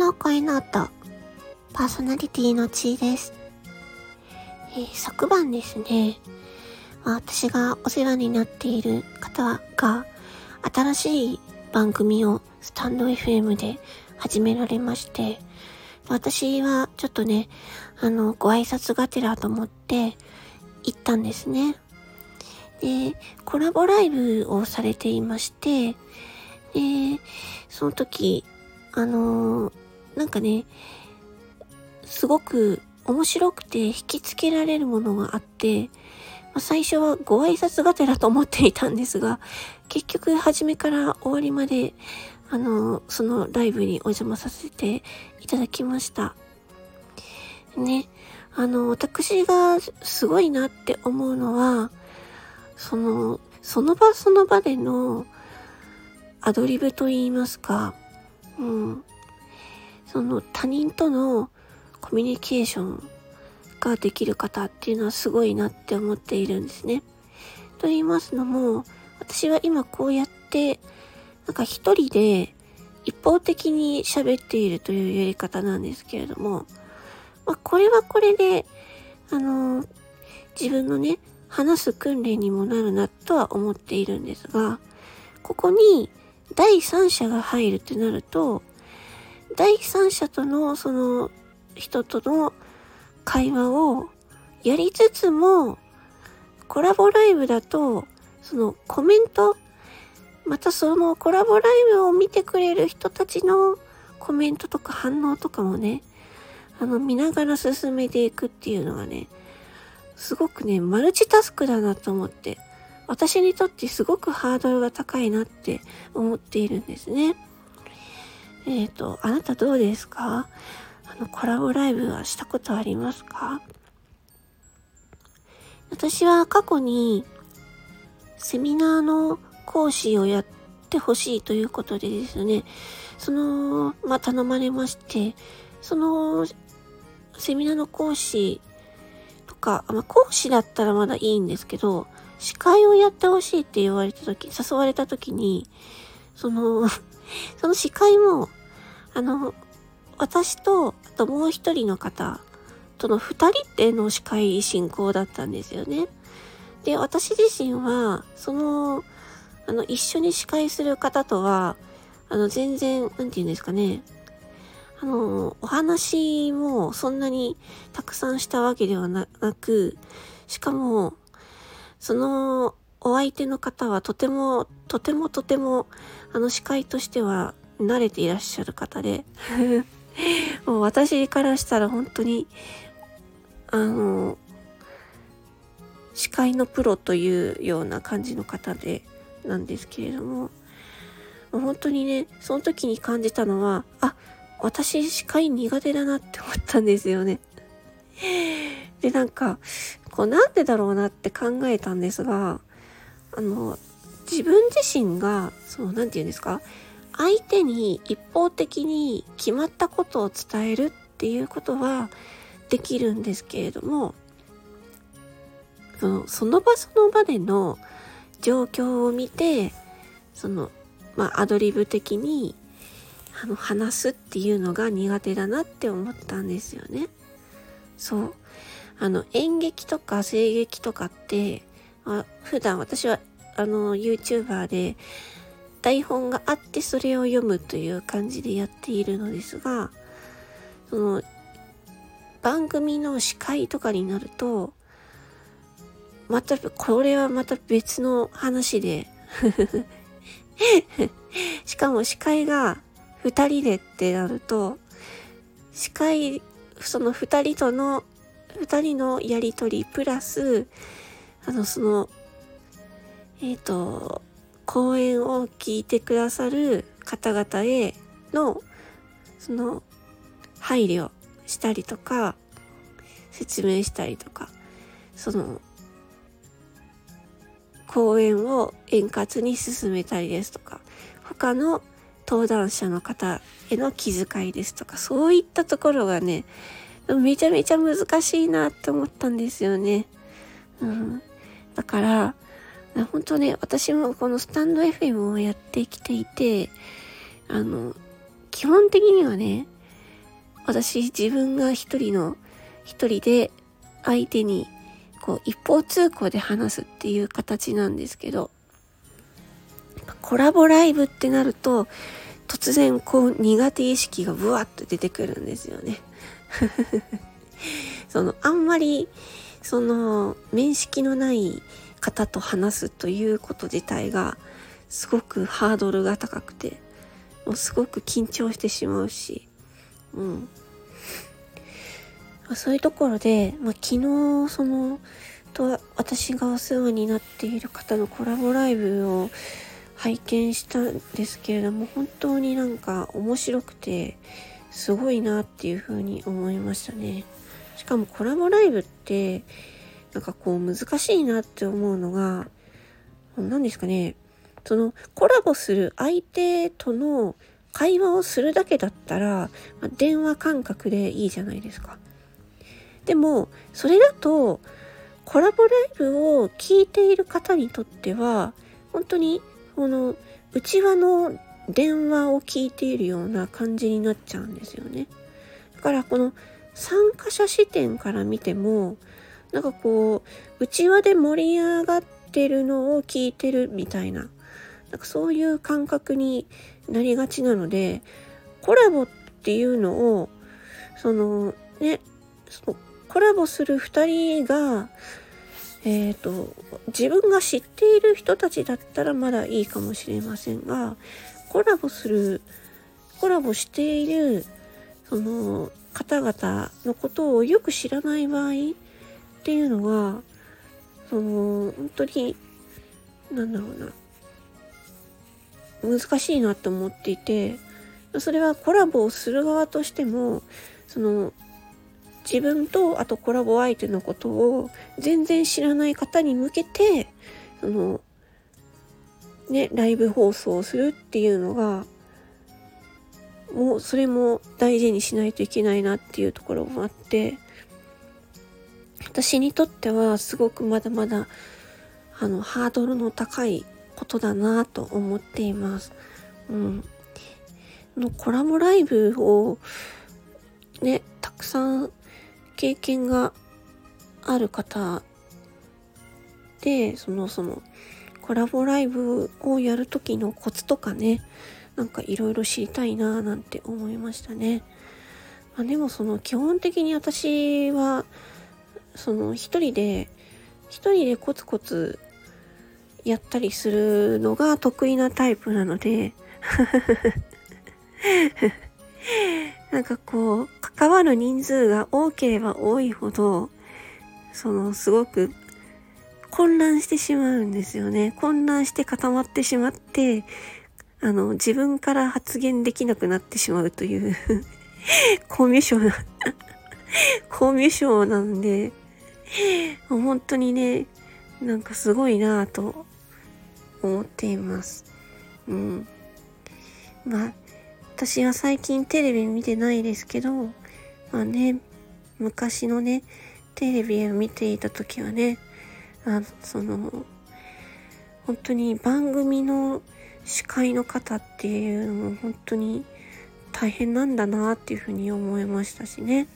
の声の音、パーソナリティのちーです。えー、昨晩ですね、私がお世話になっている方が、新しい番組をスタンド FM で始められまして、私はちょっとね、あの、ご挨拶がてらと思って行ったんですね。で、コラボライブをされていまして、で、その時、あのー、なんかね、すごく面白くて引きつけられるものがあって、まあ、最初はご挨拶がてらと思っていたんですが、結局初めから終わりまで、あの、そのライブにお邪魔させていただきました。ね、あの、私がすごいなって思うのは、その、その場その場でのアドリブと言いますか、うん。その他人とのコミュニケーションができる方っていうのはすごいなって思っているんですね。と言いますのも、私は今こうやって、なんか一人で一方的に喋っているというやり方なんですけれども、まあ、これはこれで、あのー、自分のね、話す訓練にもなるなとは思っているんですが、ここに第三者が入るってなると、第三者とのその人との会話をやりつつも、コラボライブだと、そのコメント、またそのコラボライブを見てくれる人たちのコメントとか反応とかもね、あの見ながら進めていくっていうのがね、すごくね、マルチタスクだなと思って私にとってすごくハードルが高いなって思っているんですね。えっ、ー、と、あなたどうですか？あの、コラボライブはしたことありますか？私は過去にセミナーの講師をやってほしいということでですね、その、まあ、頼まれまして、その、セミナーの講師とか、まあ、講師だったらまだいいんですけど、司会をやってほしいって言われた時、誘われた時に、そのその司会も、あの、私と、あともう一人の方との二人での司会進行だったんですよね。で、私自身は、その、あの、一緒に司会する方とは、あの、全然、なんて言うんですかね。あの、お話もそんなにたくさんしたわけではなく、しかも、そのお相手の方はとても、とてもとても、あの司会としては慣れていらっしゃる方で、もう私からしたら本当に、あの、司会のプロというような感じの方で、なんですけれども、本当にね、その時に感じたのは、あ、私司会苦手だなって思ったんですよね。で、なんか、こうなんでだろうなって考えたんですが、あの、自分自身が、その、なんて言うんですか？相手に一方的に決まったことを伝えるっていうことはできるんですけれども、そのその場その場での状況を見て、その、まあ、アドリブ的に、あの、話すっていうのが苦手だなって思ったんですよね。そう。あの、演劇とか声劇とかって、あ普段私は、あの、YouTuber で、台本があってそれを読むという感じでやっているのですが、その、番組の司会とかになると、また、これはまた別の話で しかも司会が二人でってなると、司会、その二人との二人のやりとりプラス、あの、その、えっ、ー、と、講演を聞いてくださる方々への、その、配慮したりとか、説明したりとか、その、講演を円滑に進めたりですとか、他の登壇者の方への気遣いですとか、そういったところがね、めちゃめちゃ難しいなって思ったんですよね。うん。だから、本当ね、私もこのスタンド FM をやってきていて、あの、基本的にはね、私自分が一人の、一人で相手にこう一方通行で話すっていう形なんですけど、コラボライブってなると、突然こう苦手意識がブワッと出てくるんですよね。その、あんまり、その、面識のない方と話すということ自体が、すごくハードルが高くて、もうすごく緊張してしまうし、うん。まそういうところで、まあ、昨日、その、と私がお世話になっている方のコラボライブを拝見したんですけれども、本当になんか面白くて、すごいなっていうふうに思いましたね。しかもコラボライブって、なんかこう難しいなって思うのが、何ですかね、そのコラボする相手との会話をするだけだったら、まあ、電話感覚でいいじゃないですか。でも、それだと、コラボライブを聞いている方にとっては、本当に、この、内輪の電話を聞いているような感じになっちゃうんですよね。だから、この参加者視点から見ても、なんかこう、内輪で盛り上がってるのを聞いてるみたいな、なんかそういう感覚になりがちなので、コラボっていうのを、そのね、そのコラボする2人が、えっ、ー、と、自分が知っている人たちだったらまだいいかもしれませんが、コラボする、コラボしている、その方々のことをよく知らない場合っていうのは、その、本当に、なんだろうな、難しいなと思っていてそれはコラボをする側としてもその自分とあとコラボ相手のことを全然知らない方に向けてそのねライブ放送をするっていうのがもうそれも大事にしないといけないなっていうところもあって私にとってはすごくまだまだあのハードルの高いことだなと思っています。うん。のコラボライブをね、たくさん経験がある方で、そのそのコラボライブをやるときのコツとかね、なんかいろいろ知りたいなぁなんて思いましたね。まあ、でもその基本的に私は、その一人で、一人でコツコツやったりするのが得意なタイプなので なんかこう、関わる人数が多ければ多いほど、そのすごく混乱してしまうんですよね。混乱して固まってしまって、あの、自分から発言できなくなってしまうというコミュ障なコミュ障なんで、も う本当にね、なんかすごいなぁと思っています。うん。まあ、私は最近テレビ見てないですけど、まあね、昔のね、テレビを見ていた時はね、あその、本当に番組の司会の方っていうのも本当に大変なんだなっていうふうに思いましたしね。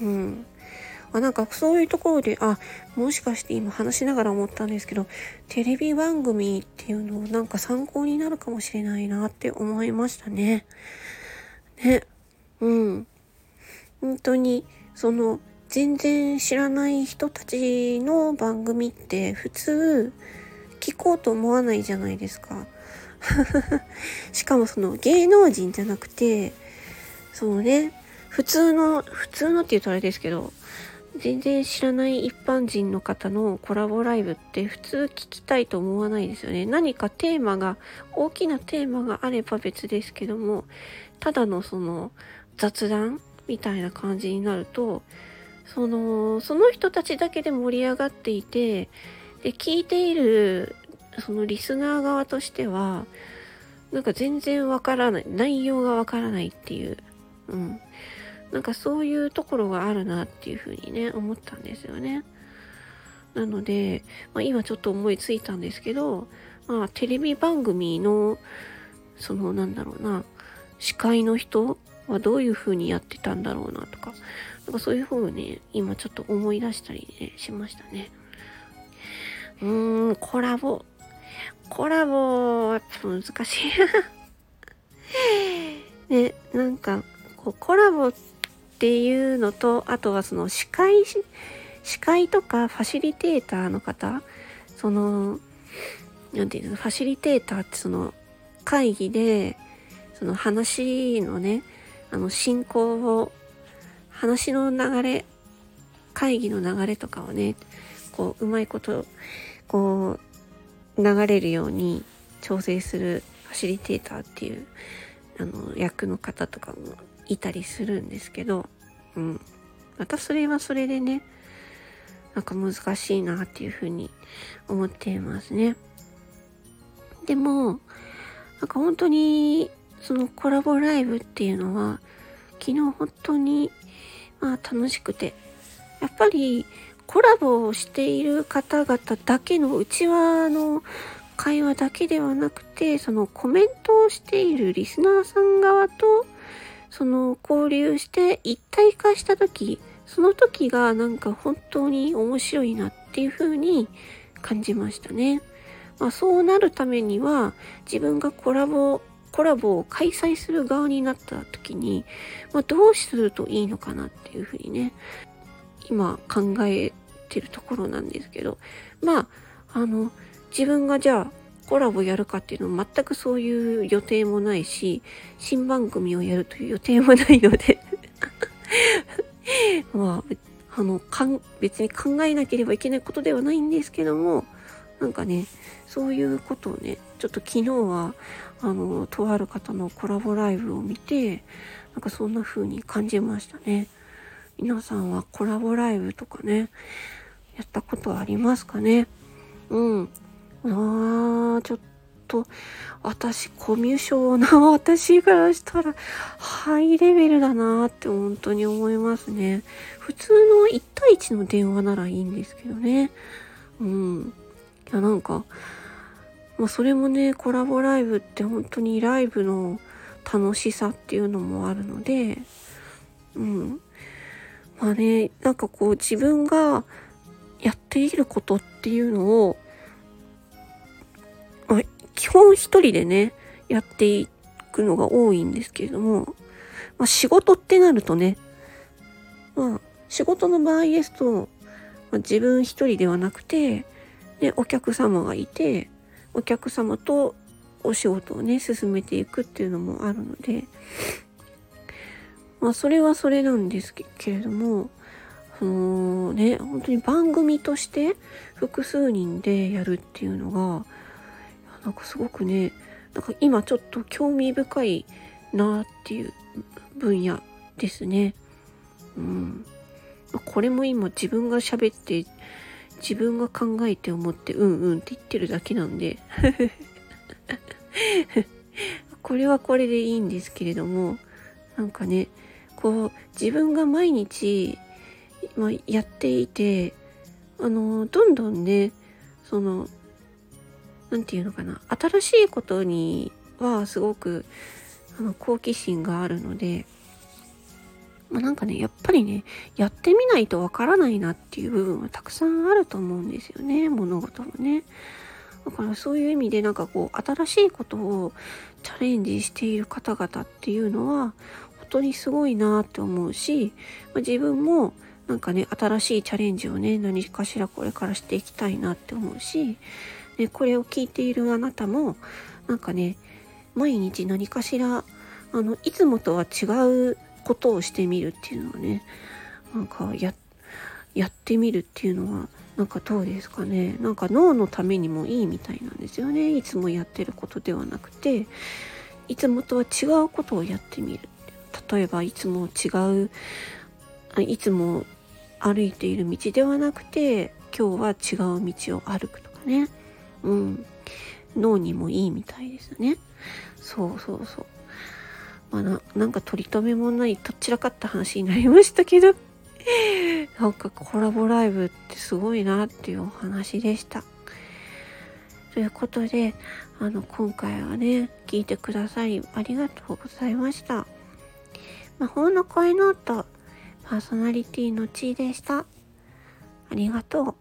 うん。あなんかそういうところで、あ、もしかして今話しながら思ったんですけど、テレビ番組っていうのをなんか参考になるかもしれないなって思いましたね。ね。うん。本当に、その、全然知らない人たちの番組って普通聞こうと思わないじゃないですか。しかもその芸能人じゃなくて、そのね、普通の、普通のって言うとあれですけど、全然知らない一般人の方のコラボライブって普通聞きたいと思わないですよね。何かテーマが、大きなテーマがあれば別ですけども、ただのその雑談みたいな感じになると、その、その人たちだけで盛り上がっていて、で、聞いている、そのリスナー側としては、なんか全然わからない、内容がわからないっていう、うん。なんかそういうところがあるなっていうふうにね、思ったんですよね。なので、まあ、今ちょっと思いついたんですけど、まあ、テレビ番組の、そのなんだろうな、司会の人はどういう風にやってたんだろうなとか、なんかそういう風にね、今ちょっと思い出したり、ね、しましたね。うーん、コラボ。コラボ、やっぱ難しい。ね、なんか、こうコラボってっていうのと、あとはその司会、司会とかファシリテーターの方、その、なんていうの、ファシリテーターってその会議で、その話のね、あの進行を、話の流れ、会議の流れとかをね、こう、うまいこと、こう、流れるように調整するファシリテーターっていう、あの、役の方とかもいたりするんですけど、うん。またそれはそれでね、なんか難しいなっていうふうに思っていますね。でも、なんか本当にそのコラボライブっていうのは昨日本当にまあ楽しくて、やっぱりコラボをしている方々だけの内輪の会話だけではなくて、そのコメントをしているリスナーさん側とその交流して一体化した時、その時がなんか本当に面白いなっていう風に感じましたね。まあ、そうなるためには自分がコラボ、コラボを開催する側になった時に、まあ、どうするといいのかなっていうふうにね、今考えてるところなんですけど、まあ、あの、自分がじゃあコラボやるかっていうのは全くそういう予定もないし、新番組をやるという予定もないので まあ、あの、かん、別に考えなければいけないことではないんですけども、なんかね、そういうことをね、ちょっと昨日は、あの、とある方のコラボライブを見て、なんかそんな風に感じましたね。皆さんはコラボライブとかね、やったことありますかね？うん。あー、ちょっと、私、コミュ障な私からしたら、ハイレベルだなって本当に思いますね。普通の1対1の電話ならいいんですけどね。うん。いや、なんか、まあ、それもね、コラボライブって本当にライブの楽しさっていうのもあるので、うん。まあね、なんかこう自分がやっていることっていうのを、基本一人でね、やっていくのが多いんですけれども、まあ、仕事ってなるとね、まあ、仕事の場合ですと、まあ、自分一人ではなくて、で、お客様がいて、お客様とお仕事をね、進めていくっていうのもあるので、まあ、それはそれなんですけれども、そのね、本当に番組として複数人でやるっていうのが、なんかすごくね、なんか今ちょっと興味深いなっていう分野ですね。うん。これも今自分が喋って自分が考えて思ってうんうんって言ってるだけなんで これはこれでいいんですけれどもなんかねこう自分が毎日、まあ、やっていてあのどんどんねその何て言うのかな新しいことにはすごくあの好奇心があるので、まあ、なんかねやっぱりねやってみないとわからないなっていう部分はたくさんあると思うんですよね物事もね。だからそういう意味でなんかこう新しいことをチャレンジしている方々っていうのは本当にすごいなって思うし、まあ、自分もなんかね新しいチャレンジをね何かしらこれからしていきたいなって思うしでこれを聞いているあなたもなんかね毎日何かしらあのいつもとは違うことをしてみるっていうのはねなんかややってみるっていうのはなんかどうですかね。なんか脳のためにもいいみたいなんですよね。いつもやってることではなくていつもとは違うことをやってみる。例えばいつも違ういつも歩いている道ではなくて今日は違う道を歩くとかね。うん脳にもいいみたいですねそうそうそうまあななんか取り留めもないとっちらかった話になりましたけど なんかコラボライブってすごいなっていうお話でした。ということで、あの、今回はね、聞いてくださりありがとうございました。魔法の声ノートパーソナリティのちーでした。ありがとう。